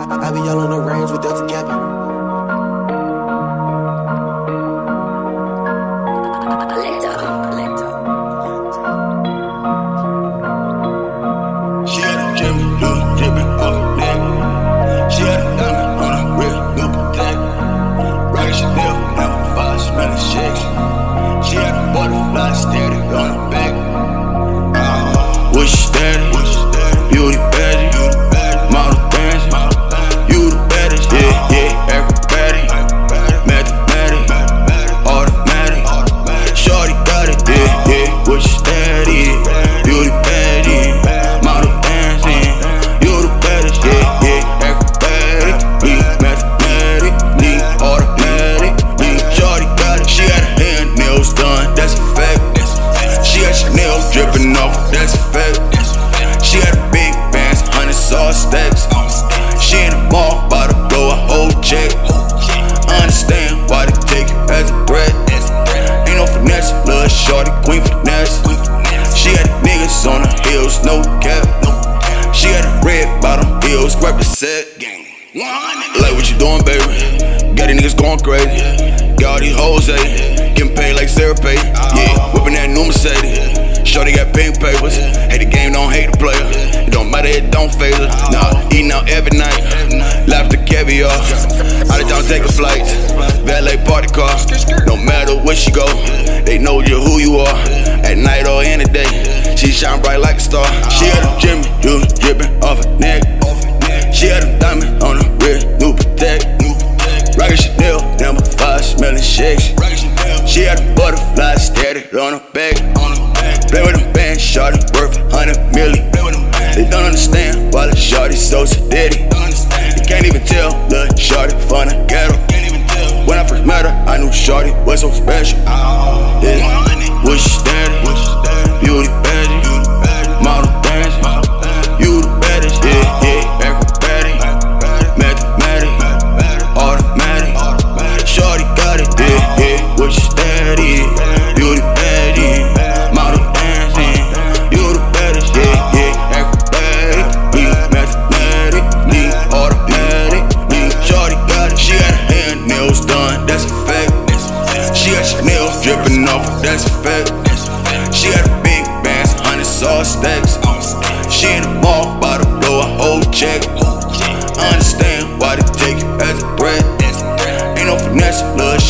I, I be all on the range with Delta Gabby. A Jimmy dripping off, that's a fact. She had a big bands, hundred sauce stacks. She in the mall, bout to blow a whole check. Understand why they take it as a threat. Ain't no finesse, little shorty, queen finesse. She had niggas on her heels, no cap. She had a red bottom heels, grab the set. Like what you doing, baby? Got these niggas going crazy. Got all these hoes, eh? Getting paid like Sarah Pay. Yeah, whipping that new Mercedes. Shorty got pink papers. Hate the game, don't hate the player. It don't matter, it don't faze her. Nah, eating out every night. Laughter caviar. Out of town, take a flight. Valet party car. No matter where she go, they know you who you are. At night or the day, she shine bright like a star. She had a Jimmy, you on her back. Play with them bands, shorty worth a hundred million. They don't understand why the shorty so steady. You can't even tell the shorty from the ghetto. When I first met her, I knew shorty was so special. Yeah,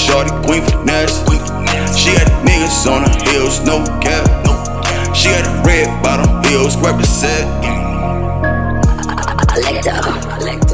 Shorty queen finesse. She got niggas on her heels, no cap. She had red bottom heels, represent. I like